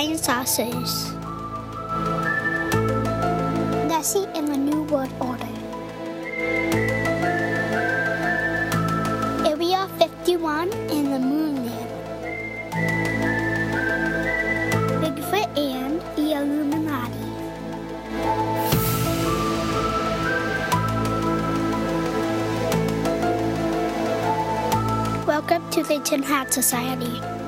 flying saucers. Nessie in the New World Order. Area 51 in the Moon Man. Bigfoot and the Illuminati. Welcome to the Tin Hat Society.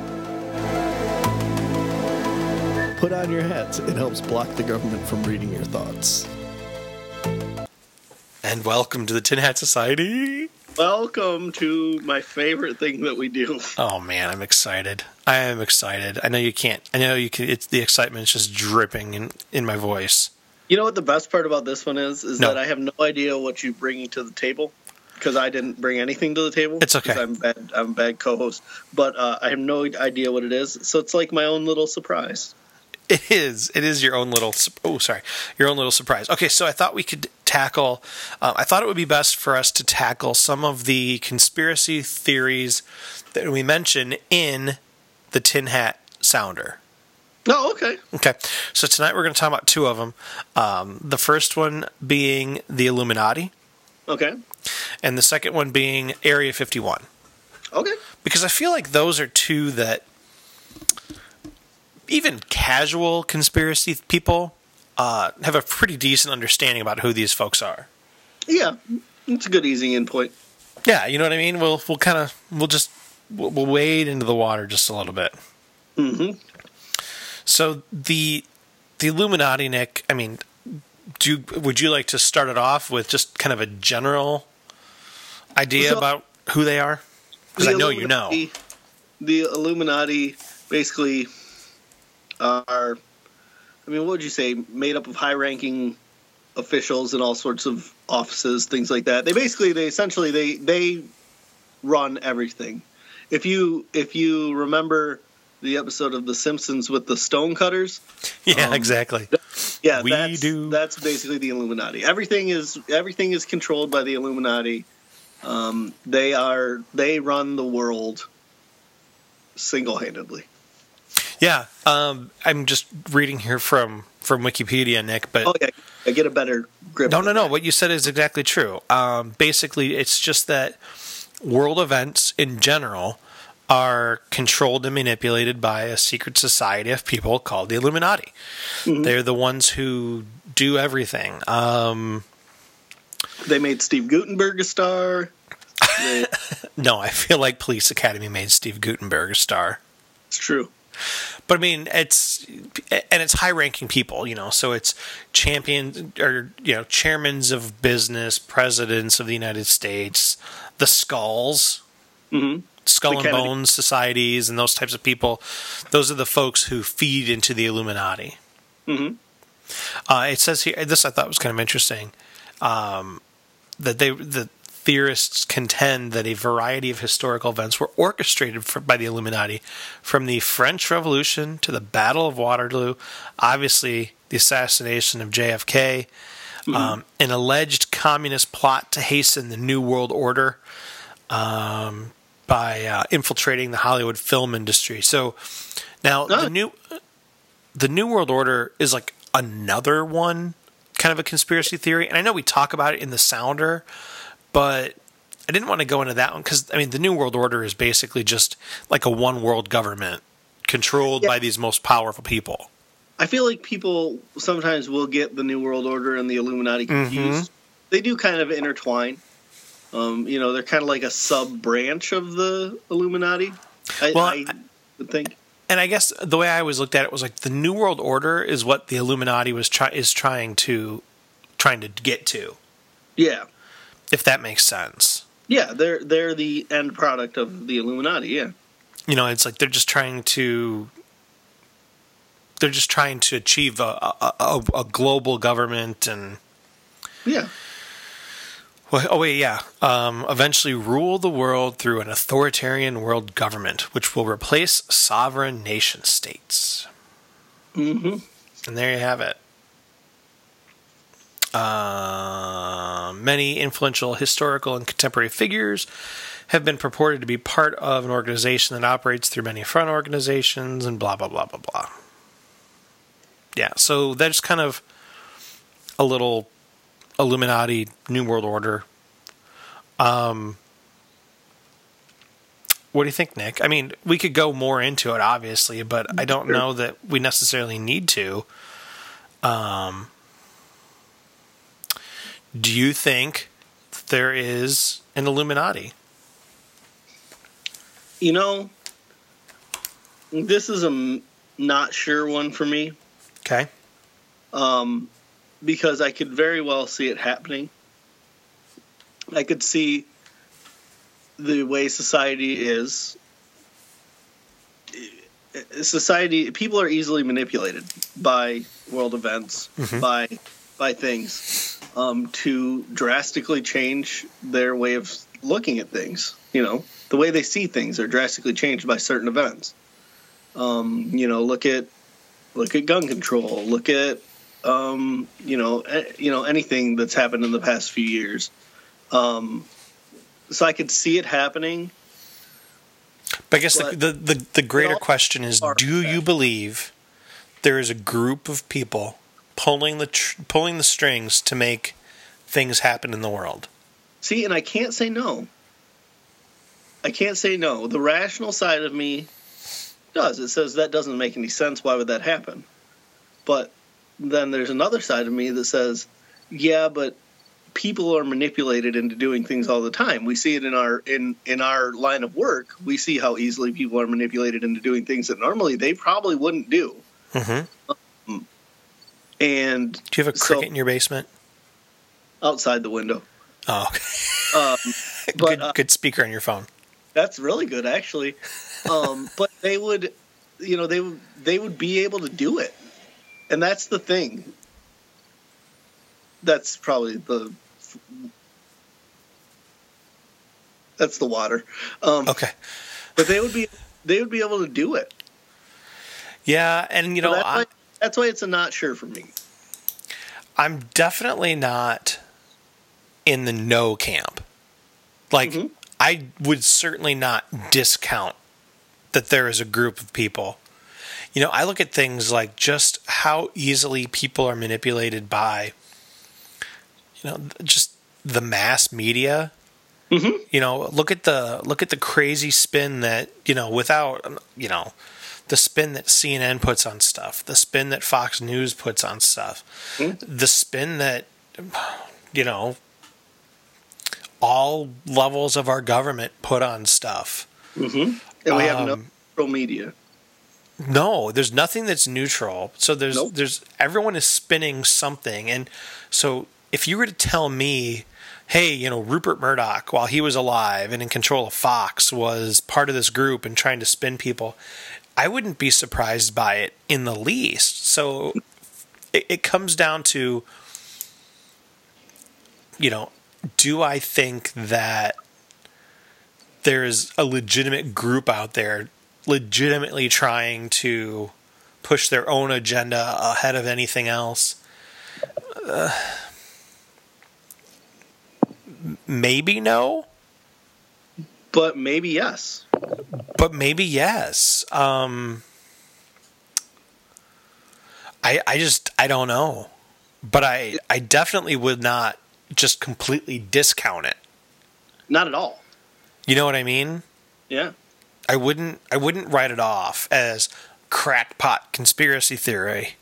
Put on your hats. It helps block the government from reading your thoughts. And welcome to the Tin Hat Society. Welcome to my favorite thing that we do. Oh man, I'm excited. I am excited. I know you can't. I know you can. It's the excitement is just dripping in in my voice. You know what the best part about this one is? Is No. that I have no idea what you're bringing to the table because I didn't bring anything to the table. It's okay. 'cause I'm bad. I'm a bad co-host, but uh, I have no idea what it is. So it's like my own little surprise. It is. It is your own little. Oh, sorry, your own little surprise. Okay, so I thought we could tackle. Uh, I thought it would be best for us to tackle some of the conspiracy theories that we mention in the Tin Hat Sounder. Oh, okay. Okay, so tonight we're going to talk about two of them. Um, the first one being the Illuminati, Okay. and the second one being Area 51. Okay. Because I feel like those are two that even casual conspiracy people uh, have a pretty decent understanding about who these folks are. Yeah, it's a good easy in point. Yeah, you know what I mean. We'll we'll kind of we'll just we'll, we'll wade into the water just a little bit. Mm-hmm. So the the Illuminati, Nick. I mean, do would you like to start it off with just kind of a general idea So- about who they are? Because I know you know. The Illuminati basically are, I mean, what would you say, made up of high-ranking officials and all sorts of offices, things like that. They basically, they essentially, they they run everything. If you if you remember the episode of The Simpsons with the stonecutters, Yeah, Um, exactly. yeah, We that's, do. That's basically the Illuminati. Everything is everything is controlled by the Illuminati. Um, they are they run the world single handedly. Yeah, um, I'm just reading here from from Wikipedia, Nick. But Oh yeah, I get a better grip. no, no, no. that. What you said is exactly true. Um, basically, it's just that world events in general are controlled and manipulated by a secret society of people called the Illuminati. Mm-hmm. They're the ones who do everything. Um, They made Steve Guttenberg a star. They- no, I feel like Police Academy made Steve Guttenberg a star. it's true. But I mean, it's and it's high-ranking people, you know. So it's champions or you know, chairmans of business, presidents of the United States, the skulls, hmm skull The and Kennedy- bones societies, and those types of people. Those are the folks who feed into the Illuminati. hmm Uh, it says here. This I thought was kind of interesting. Um, that they the theorists contend that a variety of historical events were orchestrated for, by the Illuminati, from the French Revolution to the Battle of Waterloo, obviously the assassination of JFK, um, an alleged communist plot to hasten the New World Order um, by uh, infiltrating the Hollywood film industry. So now Oh. the new the New World Order is like another one, kind of a conspiracy theory. And I know we talk about it in the Sounder, but I didn't want to go into that one because I mean the New World Order is basically just like a one world government controlled Yeah. by these most powerful people. I feel like people sometimes will get the New World Order and the Illuminati confused. They do kind of intertwine. Um, you know, they're kind of like a sub branch of the Illuminati. I, Well, I would think. And I guess the way I always looked at it was like the New World Order is what the Illuminati was try- is trying to trying to get to, Yeah, if that makes sense. yeah, they're they're the end product of the Illuminati. Yeah, you know it's like they're just trying to they're just trying to achieve a, a, a, a global government and yeah, well, oh wait yeah. Um, eventually rule the world through an authoritarian world government which will replace sovereign nation states. Hmm and there you have it uh, many influential historical and contemporary figures have been purported to be part of an organization that operates through many front organizations and blah blah blah blah blah yeah. So that's kind of a little Illuminati New World Order. Um, what do you think, Nick? I mean, we could go more into it, obviously, but I don't know that we necessarily need to. Um, do you think there is an Illuminati? You know, this is a not sure one for me Okay. um, because I could very well see it happening. I could see the way society is. Society, people are easily manipulated by world events, by by things, um, to drastically change their way of looking at things. You know, the way they see things are drastically changed by certain events. Um, you know, look at look at gun control. Look at um, you know, eh, you know anything that's happened in the past few years. Um, so I could see it happening. But I guess the, But- the, the, the greater question is do you believe there is a group of people pulling the tr- pulling the strings to make things happen in the world? See, and I can't say no. I can't say no. The rational side of me does. It says that doesn't make any sense. Why would that happen? But then there's another side of me that says, yeah, but people are manipulated into doing things all the time. We see it in our in in our line of work. We see how easily people are manipulated into doing things that normally they probably wouldn't do. Mm-hmm. And Do you have a So- cricket in your basement? outside the window. Oh, okay. Um, but good, uh, good speaker on your phone. That's really good, actually. Um, but they would, you know, they would they would be able to do it, and that's the thing. That's probably the. That's the water, um, Okay. but they would be they would be able to do it. Yeah, and you So know, I, why, that's why it's a not sure for me. I'm definitely not in the no camp. Like, Mhm. I would certainly not discount that there is a group of people. You know, I look at things like just how easily people are manipulated by, you know, just the mass media. Mhm. You know, look at the look at the crazy spin that you know without you know the spin that CNN puts on stuff, the spin that Fox News puts on stuff, the spin that you know all levels of our government put on stuff. And we have no Um, social media. No, there's nothing that's neutral. So there's Nope. there's everyone is spinning something, and so if you were to tell me, hey, you know, Rupert Murdoch, while he was alive and in control of Fox, was part of this group and trying to spin people, I wouldn't be surprised by it in the least. So it, it comes down to, you know, do I think that there's a legitimate group out there legitimately trying to push their own agenda ahead of anything else. Uh, maybe no, But maybe yes. But maybe yes. Um, I I just I don't know, but I I definitely would not just completely discount it. Not at all. You know what I mean? Yeah. I wouldn't I wouldn't write it off as crackpot conspiracy theory.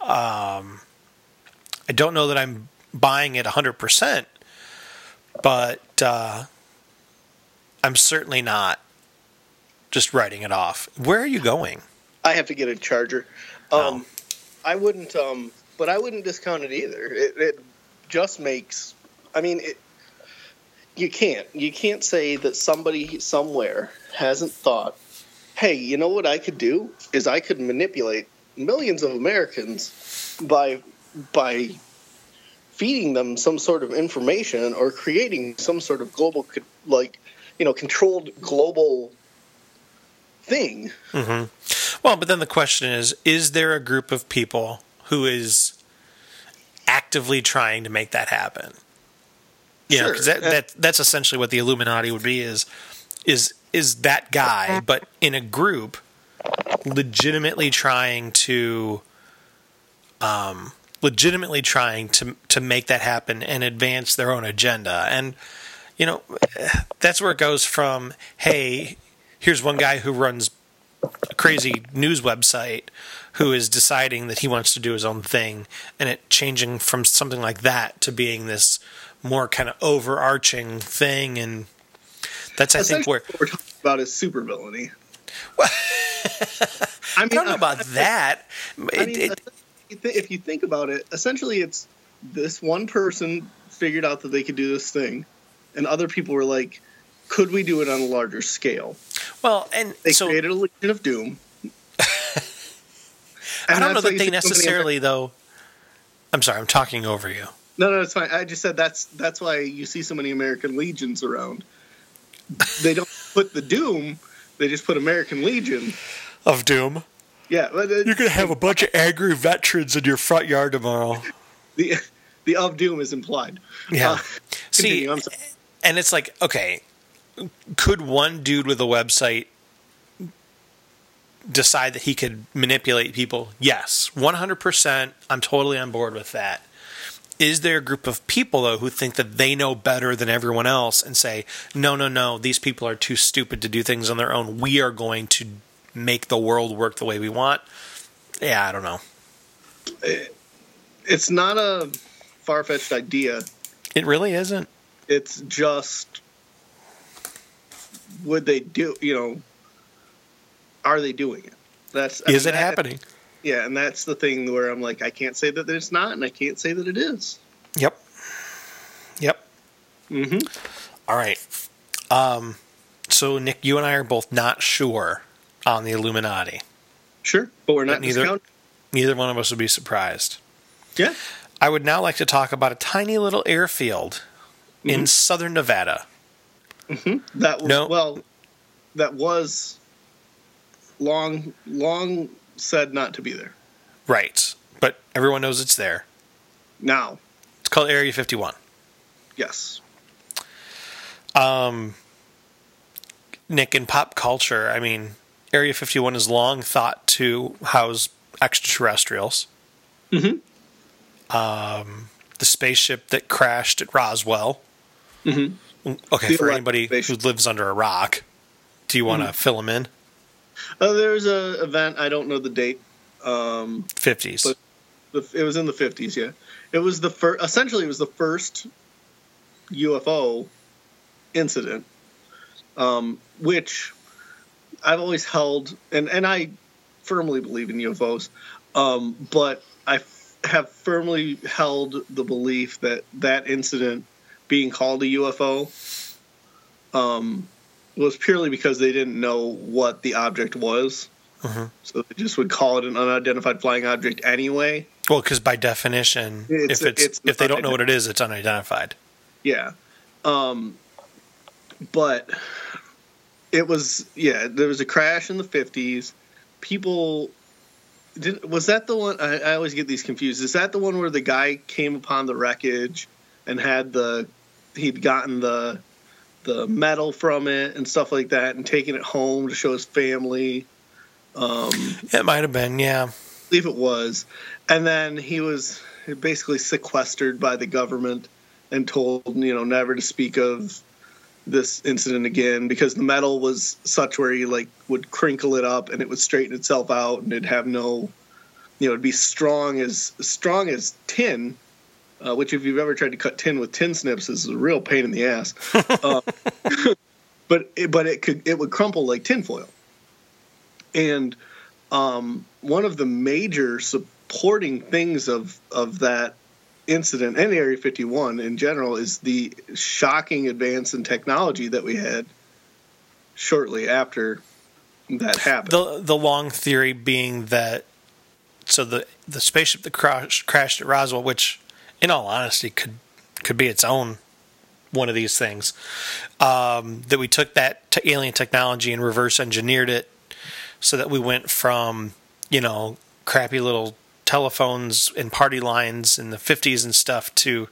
Um, I don't know that I'm buying it 100%, but uh, I'm certainly not just writing it off. Where are you going? I have to get a charger. Um, I wouldn't, um, but I wouldn't discount it either. It, it just makes. I mean, it, you can't. You can't say that somebody somewhere hasn't thought, "Hey, you know what I could do is I could manipulate millions of Americans by by feeding them some sort of information or creating some sort of global, like, you know, controlled global thing." Well, but then the question is is there a group of people who is actively trying to make that happen? You know, Sure. 'cause that, that that's essentially what the Illuminati would be is is is that guy, but in a group legitimately trying to um, legitimately trying to to make that happen and advance their own agenda. And you know, that's where it goes from. Hey, here's one guy who runs a crazy news website who is deciding that he wants to do his own thing, and it changing from something like that to being this more kind of overarching thing and that's I think where what we're talking about is super villainy. I, mean, I don't know about I, that. I mean, it, if you think about it, essentially, it's this one person figured out that they could do this thing, and other people were like, "Could we do it on a larger scale?" Well, and they so, created a Legion of Doom. I don't know that they necessarily, though. I'm sorry, I'm talking over you. No, no, it's fine. I just said that's that's why you see so many American legions around. They don't put the Doom; they just put American Legion of Doom. Yeah, but, uh, you're gonna have a bunch of angry veterans in your front yard tomorrow. The the of Doom is implied. Yeah. Uh, see, and it's like, okay, could one dude with a website decide that he could manipulate people? Yes, 100%. I'm totally on board with that. Is there a group of people, though, who think that they know better than everyone else and say, no, no, no, these people are too stupid to do things on their own. We are going to make the world work the way we want? Yeah, I don't know. It's not a far fetched idea. It really isn't. It's just would they do, you know, are they doing it? That's I Is mean, it that, happening? Yeah, and that's the thing where I'm like, I can't say that it's not, and I can't say that it is. Yep. Yep. Mm-hmm. All right. Um, so Nick, you and I are both not sure on the Illuminati. Sure, but we're not but neither. Neither one of us would be surprised. Yeah. I would now like to talk about a tiny little airfield mm-hmm. in southern Nevada. Mm-hmm. That was, no. well, that was long, long said not to be there. Right. But everyone knows it's there. Now. It's called Area 51. Yes. Um, Nick, in pop culture, I mean, Area 51 is long thought to house extraterrestrials. Mm-hmm. Um, the spaceship that crashed at Roswell. Mm-hmm. Okay, for anybody who lives under a rock, do you want to mm-hmm. fill them in? Uh, there's a event. I don't know the date. Um, 50s. But the, it was in the 50s. Yeah, it was the first. Essentially, it was the first UFO incident, um, which I've always held, and and I firmly believe in UFOs, um, but I f- have firmly held the belief that that incident being called a UFO um, was purely because they didn't know what the object was. Mm-hmm. So they just would call it an unidentified flying object anyway. Well, because by definition, it's, if it's, it's if they don't know what it is, it's unidentified. Yeah, um, but it was yeah. There was a crash in the fifties. People did was that the one? I, I always get these confused. Is that the one where the guy came upon the wreckage and had the he'd gotten the the metal from it and stuff like that, and taking it home to show his family. Um, it might have been, yeah. I believe it was, and then he was basically sequestered by the government and told, you know, never to speak of this incident again because the metal was such where he like would crinkle it up and it would straighten itself out and it'd have no, you know, it'd be strong as strong as tin uh, which if you've ever tried to cut tin with tin snips is a real pain in the ass. Uh, but it, but it could it would crumple like tinfoil. And um, one of the major supporting things of of that incident and Area 51 in general is the shocking advance in technology that we had shortly after that happened. The the long theory being that so the the spaceship that crashed crashed at Roswell, which in all honesty, could could be its own one of these things. Um, that we took that t- alien technology and reverse engineered it so that we went from you know crappy little telephones and party lines in the 50s and stuff to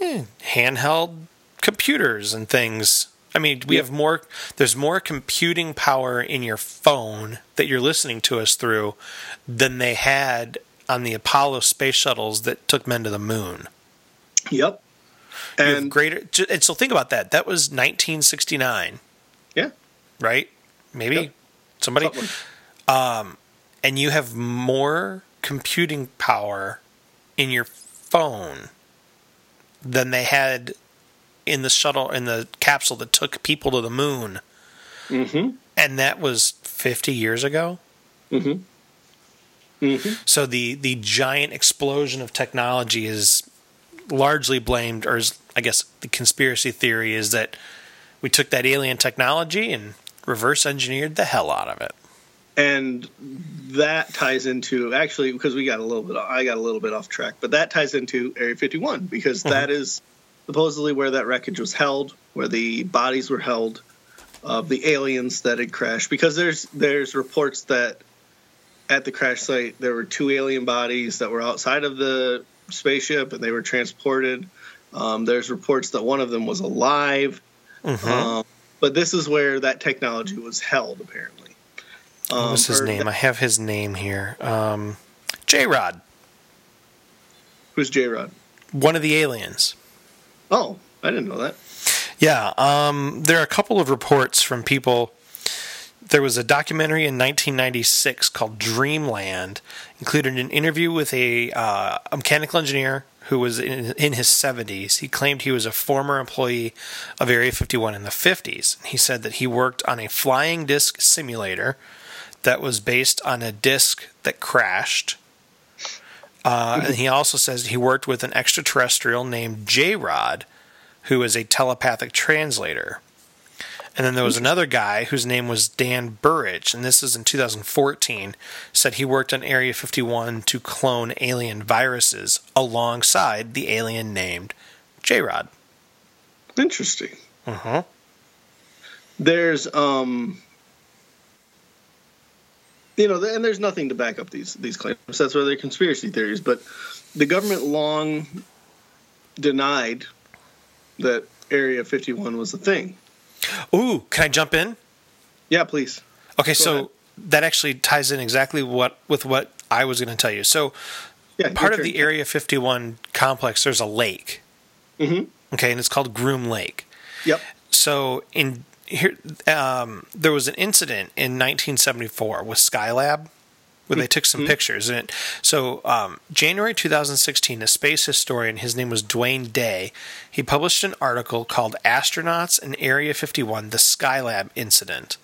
eh, handheld computers and things. I mean, we have more, there's more computing power in your phone that you're listening to us through than they had on the Apollo space shuttles that took men to the moon. Yep. And greater, and so think about that. That was 1969, yeah, right? Maybe Yep. somebody, something. and you have more computing power in your phone than they had in the shuttle in the capsule that took people to the moon, Mm-hmm. and that was 50 years ago. Mm-hmm. Mm-hmm. So the the giant explosion of technology is largely blamed, or is, I guess the conspiracy theory is that we took that alien technology and reverse engineered the hell out of it. and that ties into actually because we got a little bit I got a little bit off track, but that ties into Area 51 because that is supposedly where that wreckage was held, where the bodies were held of the aliens that had crashed. Because there's there's reports that at the crash site there were two alien bodies that were outside of the spaceship and they were transported. Um, there's reports that one of them was alive. Um, but this is where that technology was held, apparently. Um, What's his or name? I have his name here. Um, J Rod, Who's J Rod? one of the aliens. Oh, I didn't know that. Yeah, um, there are a couple of reports from people. There was a documentary in 1996 called Dreamland, included an interview with a, uh, a mechanical engineer who was in, in his 70s. He claimed he was a former employee of Area 51 in the 50s. He said that he worked on a flying disc simulator that was based on a disc that crashed. Uh, and he also says he worked with an extraterrestrial named J Rod, who is a telepathic translator. And then there was another guy whose name was Dan Burisch, and this is in 2014, said he worked on Area 51 to clone alien viruses alongside the alien named J Rod. Interesting. Uh-huh. There's um you know, and there's nothing to back up these these claims. That's where they're conspiracy theories. But the government long denied that Area 51 was a thing. Ooh, can I jump in? Yeah, please. Okay, so ahead. that actually ties in exactly what with what I was going to tell you. So Yeah, part of the. Area 51 complex, there's a lake. Mhm. Okay, and it's called Groom Lake. Yep. So in here, um, there was an incident in 1974 with Skylab where they took some pictures. And it, so um, January 2016, a space historian, his name was Dwayne Day, he published an article called "Astronauts in Area 51: The Skylab Incident."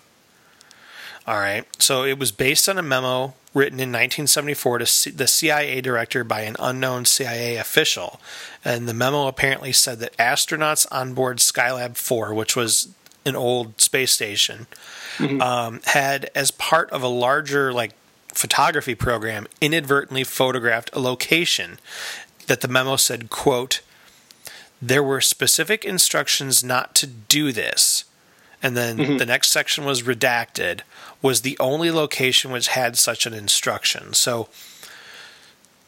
All right. So it was based on a memo written in 1974 to C- the CIA director by an unknown CIA official. And the memo apparently said that astronauts on board Skylab 4, which was an old space station, um, had, as part of a larger like photography program, inadvertently photographed a location that the memo said, quote, there were specific instructions not to do this. And then mm-hmm. the next section was redacted was the only location which had such an instruction. So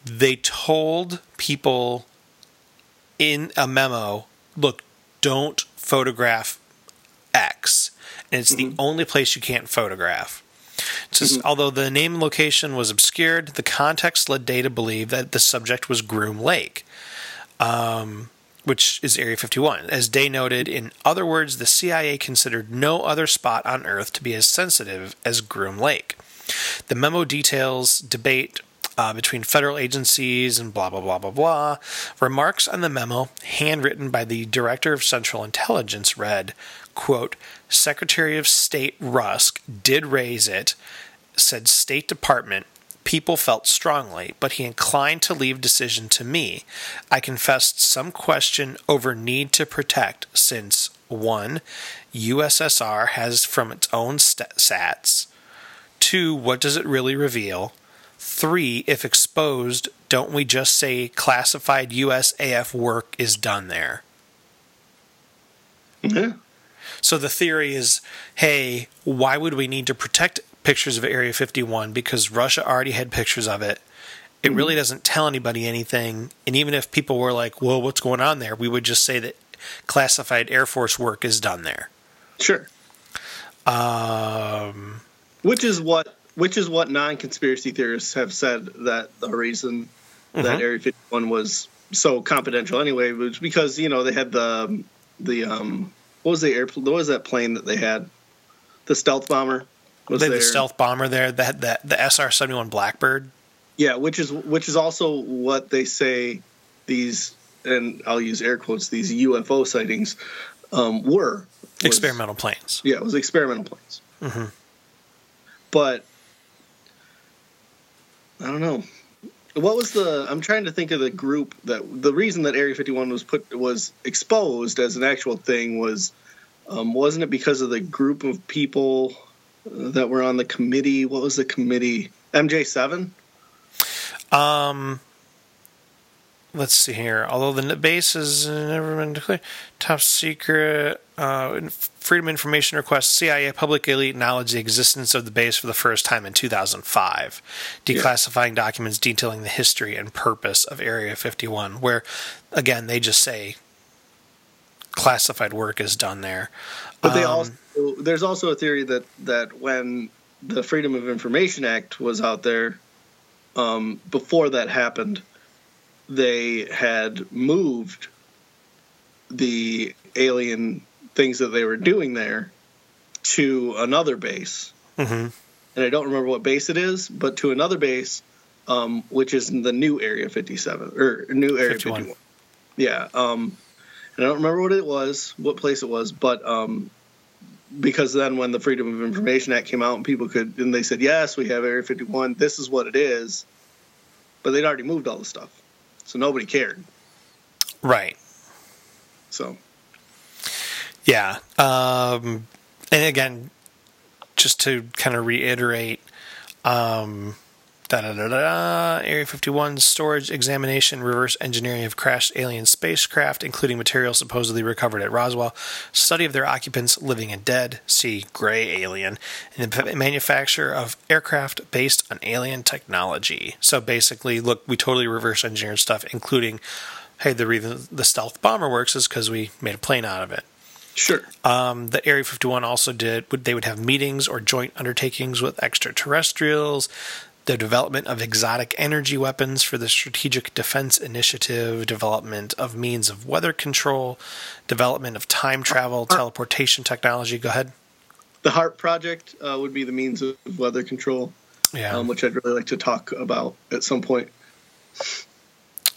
they told people in a memo look don't photograph x. And it's the mm-hmm. only place you can't photograph says, although the name and location was obscured, the context led Day to believe that the subject was Groom Lake which is Area 51. As Day noted, in other words, the CIA considered no other spot on Earth to be as sensitive as Groom Lake. The memo details debate uh, between federal agencies and blah, blah, blah, blah, blah. Remarks on the memo, handwritten by the Director of Central Intelligence, read, quote, Secretary of State Rusk did raise it, said State Department, people felt strongly, but he inclined to leave decision to me. I confessed some question over need to protect since 1. USSR has from its own st- sats. 2. What does it really reveal? 3. If exposed, don't we just say classified USAF work is done there? Yeah. So the theory is, hey, why would we need to protect pictures of Area 51 because Russia already had pictures of it. It really doesn't tell anybody anything. And even if people were like, "Well, what's going on there?" we would just say that classified Air Force work is done there. Sure. Um, Which is what which is what non-conspiracy theorists have said that the reason that Mhm. Area 51 was so confidential anyway was because you know they had the the um what was the airplane what was that plane that they had the stealth bomber was they there. the stealth bomber there that the, the SR seventy one Blackbird. yeah which is which is also what they say these and I'll use air quotes these UFO sightings um were was- experimental planes. yeah it was experimental planes Mhm. but I don't know. What was the? I'm trying to think of the group that the reason that Area 51 was put was exposed as an actual thing was, um, wasn't it because of the group of people that were on the committee? What was the committee? MJ7. Um, let's see here. Although the base has never been declared top secret, uh, Freedom of Information requests CIA public elite acknowledge the existence of the base for the first time in 2005, declassifying documents detailing the history and purpose of Area 51. Where, again, they just say classified work is done there. But they Um, also there's also a theory that that when the Freedom of Information Act was out there, um, before that happened, they had moved the alien things that they were doing there to another base, mhm. and I don't remember what base it is, but to another base, um, which is in the new Area 57 or new Area 51. 51. Yeah, um, and I don't remember what it was, what place it was, but um, because then when the Freedom of Information Act came out and people could, and they said, yes, we have Area 51, this is what it is, but they'd already moved all the stuff, so nobody cared. Right. So Yeah. Um, and again, just to kind of reiterate, um, Area 51 storage examination, reverse engineering of crashed alien spacecraft, including material supposedly recovered at Roswell, study of their occupants living and dead, see Gray Alien, and the manufacture of aircraft based on alien technology. So basically, look, we totally reverse engineered stuff, including, hey, the reason the stealth bomber works is because we made a plane out of it. Sure, Um, the Area 51 also did, they would have meetings or joint undertakings with extraterrestrials, the development of exotic energy weapons for the Strategic Defense Initiative, development of means of weather control, development of time travel, teleportation technology. Go ahead. the HAARP project uh, would be the means of weather control, Yeah. um, which I'd really like to talk about at some point.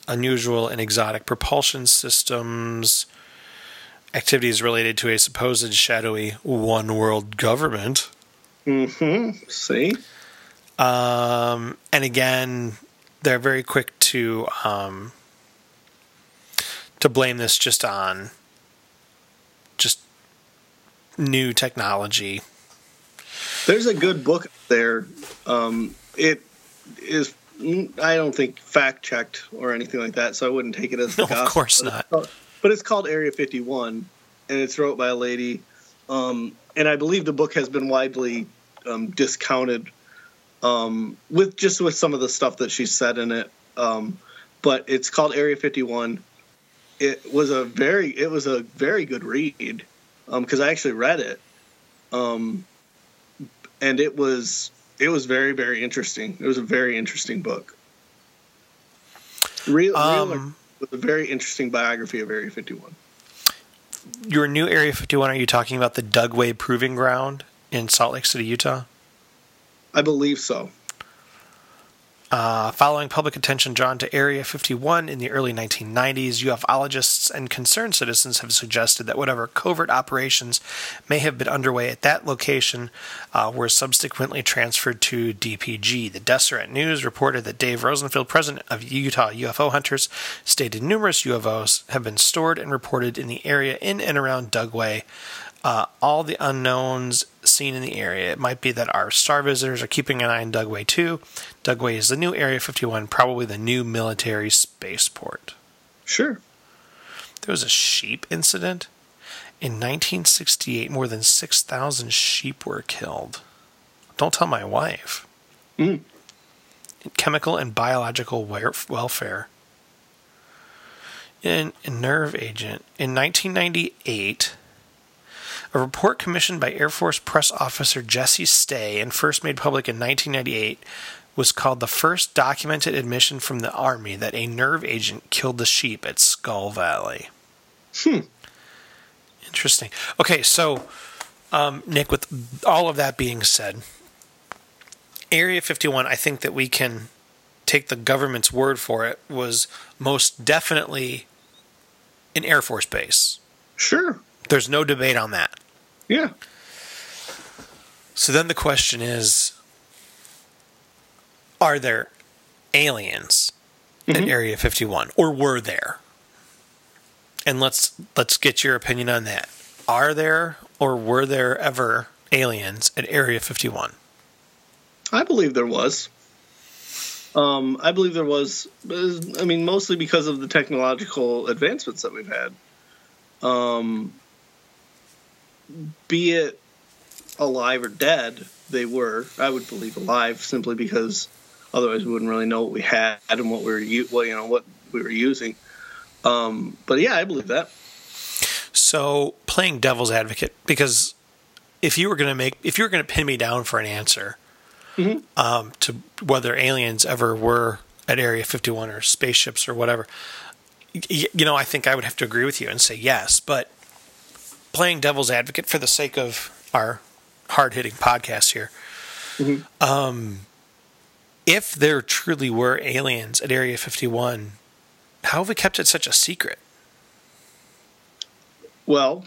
Unusual and exotic propulsion systems, activities related to a supposed shadowy one world government. hmm See, Um, and again, they're very quick to um, to blame this just on just new technology. There's a good book there. Um, it is, I don't think fact checked or anything like that, so I wouldn't take it as No, of course not. It's but it's called Area 51, and it's wrote by a lady, um, and I believe the book has been widely um, discounted um, with just with some of the stuff that she said in it. Um, but it's called Area 51. It was a very it was a very good read because I actually read it. Um, and it was it was very very interesting. It was a very interesting book. Real, real Um, with a very interesting biography of Area 51. Your new Area 51, are you talking about the Dugway Proving Ground in Salt Lake City, Utah? I believe so. Uh, following public attention drawn to Area 51 in the early 1990s, ufologists and concerned citizens have suggested that whatever covert operations may have been underway at that location uh, were subsequently transferred to DPG. The Deseret News reported that Dave Rosenfield, president of Utah UFO Hunters, stated numerous UFOs have been stored and reported in the area in and around Dugway. Uh, all the unknowns seen in the area. It might be that our star visitors are keeping an eye on Dugway too. Dugway is the new Area 51, probably the new military spaceport. Sure. There was a sheep incident. In 1968, more than 6,000 sheep were killed. Don't tell my wife. Mm. Chemical and biological welfare. In nerve agent. In 1998, A report commissioned by Air Force press officer Jesse Stay and first made public in 1998 was called the first documented admission from the Army that a nerve agent killed the sheep at Skull Valley. Hmm. Interesting. Okay, so, um, Nick, with all of that being said, Area 51, I think that we can take the government's word for it, was most definitely an Air Force base. Sure. There's no debate on that. Yeah. So then the question is are there aliens in Mhm. Area 51 or were there? And let's let's get your opinion on that. Are there or were there ever aliens at Area 51? I believe there was. Um, I believe there was. I mean, mostly because of the technological advancements that we've had. Um, be it alive or dead, they were. I would believe alive simply because otherwise we wouldn't really know what we had and what we were, u- well, you know, what we were using. Um, but yeah, I believe that. So playing devil's advocate because if you were going to make if you were going to pin me down for an answer Mhm. um, to whether aliens ever were at Area 51 or spaceships or whatever, y- you know, I think I would have to agree with you and say yes. But playing devil's advocate for the sake of our hard hitting podcast here, Mhm. um, if there truly were aliens at Area 51, how have we kept it such a secret? Well,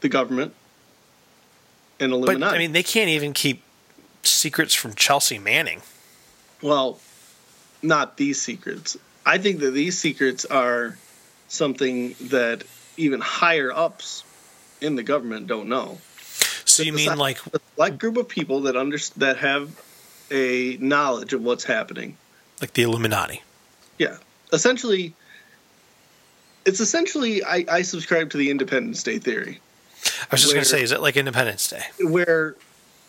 the government and But Illuminati. I mean, they can't even keep secrets from Chelsea Manning. Well, not these secrets. I think that these secrets are something that even higher ups in the government don't know. So you mean like a select group of people that under that have a knowledge of what's happening. like the Illuminati? Yeah, essentially, it's essentially I, I subscribe to the Independence Day theory, I was just going to say, is it like Independence Day? where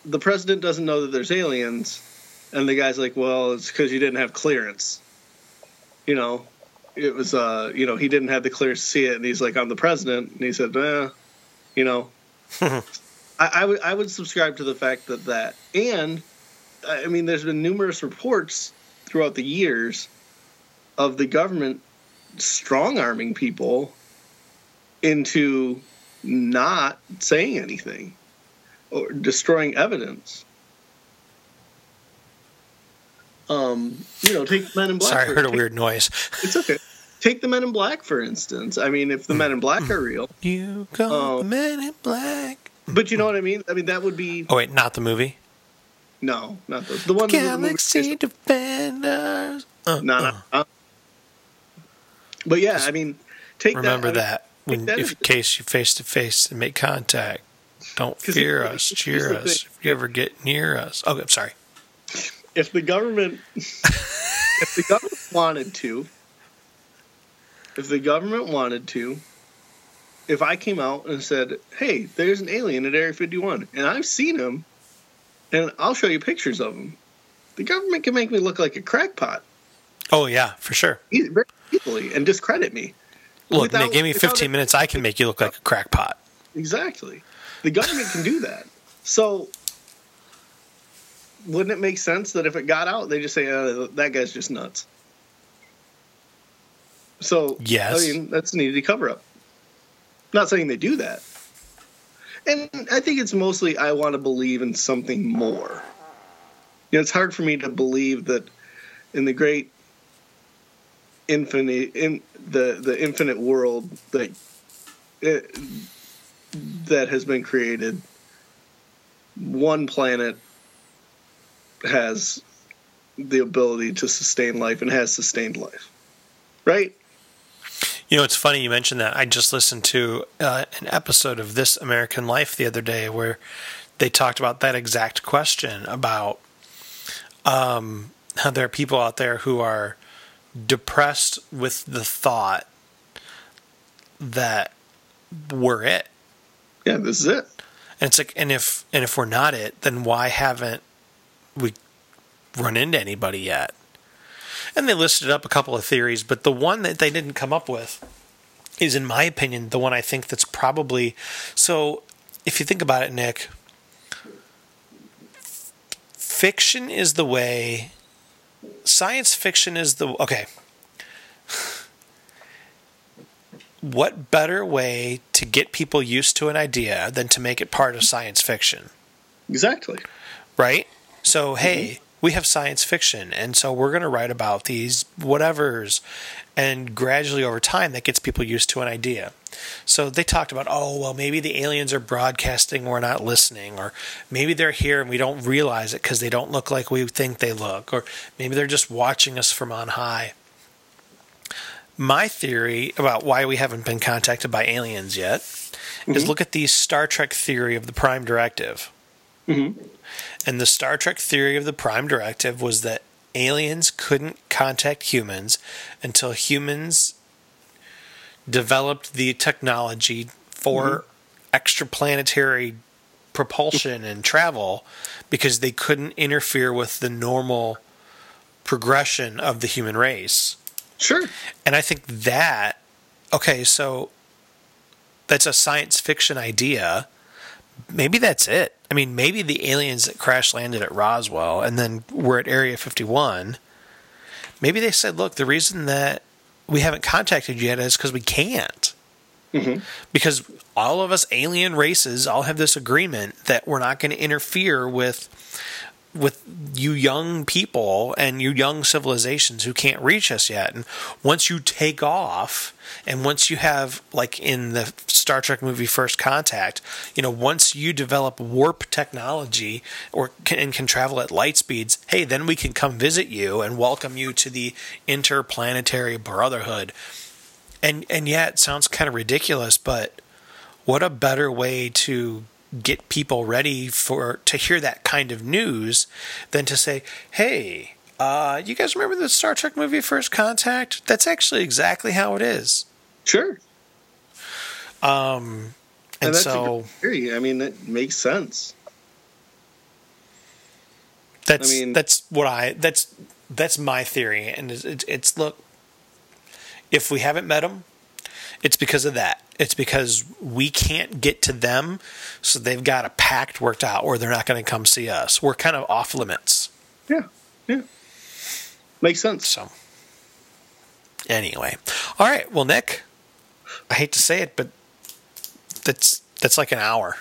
the president doesn't know that there's aliens, and the guy's like, "Well, it's because you didn't have clearance." You know, it was uh, you know, he didn't have the clearance to see it, and he's like, "I'm the president," and he said, "Eh," you know. I, I would I would subscribe to the fact that that and I mean, there's been numerous reports throughout the years of the government strong arming people into not saying anything or destroying evidence. Um, you know, take Men in Black. Sorry, I heard a weird noise. It's okay. Take the Men in Black for instance. I mean, if the Men in Black are real, You got Oh. the men in black. but you know what I mean. I mean, that would be Oh wait, not the movie. no, not the the one. the movie- Galaxy Defenders. Uh, No, no. uh. uh. But yeah, I mean, take Remember that. I mean, that when, that if in case you face to face and make contact, don't 'Cause fear it- us, here's cheer us. If you ever get near us, okay, I'm sorry. if the government if the government wanted to if the government wanted to if i came out and said hey there's an alien at area 51 and i've seen him and i'll show you pictures of him the government can make me look like a crackpot Oh yeah, for sure. very easily and discredit me Look, Without- Nick, give me 15 minutes. I can make you look like a crackpot. Exactly. The government can do that. So wouldn't it make sense that if it got out, they just say, uh, that guy's just nuts? So, Yes. I mean, that's an easy cover up. Not saying they do that. And I think it's mostly I want to believe in something more. You know, it's hard for me to believe that in the great infinite in the the infinite world that it, that has been created one planet has the ability to sustain life and has sustained life right You know, it's funny you mentioned that. I just listened to uh, an episode of This American Life the other day where they talked about that exact question about um, how there are people out there who are depressed with the thought that we're it. yeah this is it And it's like, and if and if we're not it, then why haven't we run into anybody yet? And they listed up a couple of theories, but the one that they didn't come up with is, in my opinion, the one I think that's probably so. If you think about it, Nick, fiction is the way. Science fiction is the okay. What better way to get people used to an idea than to make it part of science fiction? Exactly. right? So, hey, mm-hmm. We have science fiction, and so we're going to write about these whatevers, and gradually over time, that gets people used to an idea. So they talked about, oh, well, maybe the aliens are broadcasting, we're not listening, or maybe they're here and we don't realize it because they don't look like we think they look, or maybe they're just watching us from on high. My theory about why we haven't been contacted by aliens yet is mm-hmm. look at the Star Trek theory of the Prime Directive. Mm-hmm. And the Star Trek theory of the Prime Directive was that aliens couldn't contact humans until humans developed the technology for mm-hmm. extraplanetary propulsion and travel because they couldn't interfere with the normal progression of the human race. Sure. And I think that, okay, so that's a science fiction idea. Maybe that's it. I mean, maybe the aliens that crash landed at Roswell and then were at Area 51, maybe they said, look, the reason that we haven't contacted you yet is because we can't. Mm-hmm. Because all of us alien races all have this agreement that we're not going to interfere with with you young people and you young civilizations who can't reach us yet. And once you take off, and once you have, like in the Star Trek movie First Contact, you know, once you develop warp technology or can, and can travel at light speeds, hey, then we can come visit you and welcome you to the interplanetary brotherhood. And and yeah, it sounds kind of ridiculous, but what a better way to get people ready for to hear that kind of news than to say, "Hey, uh, you guys remember the Star Trek movie First Contact? That's actually exactly how it is." Sure. And, And that's so a theory. I mean, it makes sense. that's I mean- that's what I that's that's my theory, and it's, it's, it's look, if we haven't met them, it's because of that. It's because we can't get to them, so they've got a pact worked out, where they're not going to come see us. We're kind of off limits. Yeah. Yeah. Makes sense. So, anyway, all right. Well, Nick, I hate to say it, but that's that's like an hour.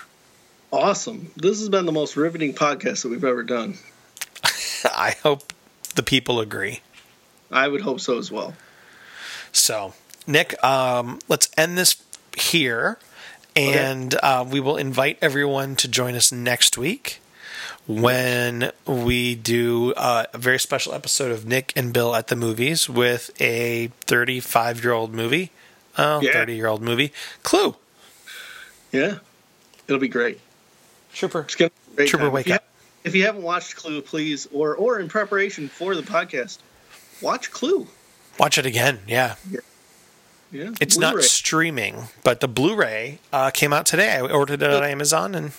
Awesome. This has been the most riveting podcast that we've ever done. I hope the people agree. I would hope so as well. So, Nick, um, let's end this here, and uh, we will invite everyone to join us next week when we do uh, a very special episode of Nick and Bill at the movies with a 35 year old movie, oh, Yeah. 30 year old movie, Clue. Yeah. It'll be great. Trooper. It's gonna be great Trooper, time. wake if you up. ha- if you haven't watched Clue, please, or or in preparation for the podcast, watch Clue. Watch it again. Yeah. Yeah. It's not Blu-ray. streaming, but the Blu ray uh, came out today. I ordered it on Amazon and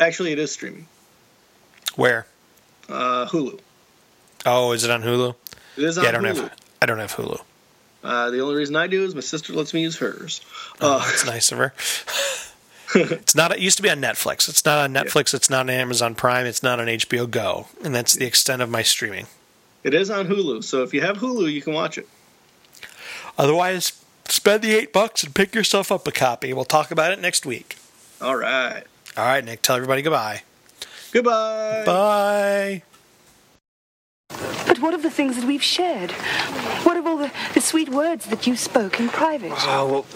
Actually, it is streaming. where? Uh, Hulu. Oh, is it on Hulu? It is on Yeah, I don't Hulu. have I don't have Hulu. Uh, the only reason I do is my sister lets me use hers. Uh, It's nice of her. it's not. It used to be on Netflix. It's not on Netflix. It's not on Amazon Prime. It's not on HBO Go, and that's the extent of my streaming. it is on Hulu, so if you have Hulu, you can watch it. Otherwise, spend the eight bucks and pick yourself up a copy. We'll talk about it next week. All right. All right, Nick. Tell everybody goodbye. Goodbye. Bye. But what of the things that we've shared? What of all the, the sweet words that you spoke in private? Oh, well.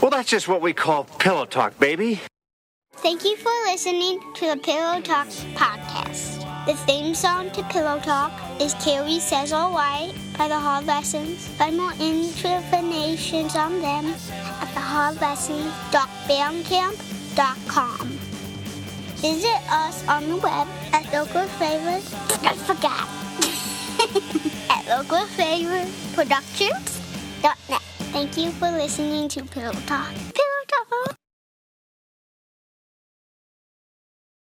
Well, that's just what we call pillow talk, baby. Thank you for listening to the Pillow Talk podcast. The theme song to Pillow Talk is Carrie Says All Right by the Hard Lessons. Find more information on them at thehardlessons.bandcamp.com. Visit us on the web at local flavors. I forgot. at local flavors productions.net. Thank you for listening to Pillow Talk. Pillow Talk.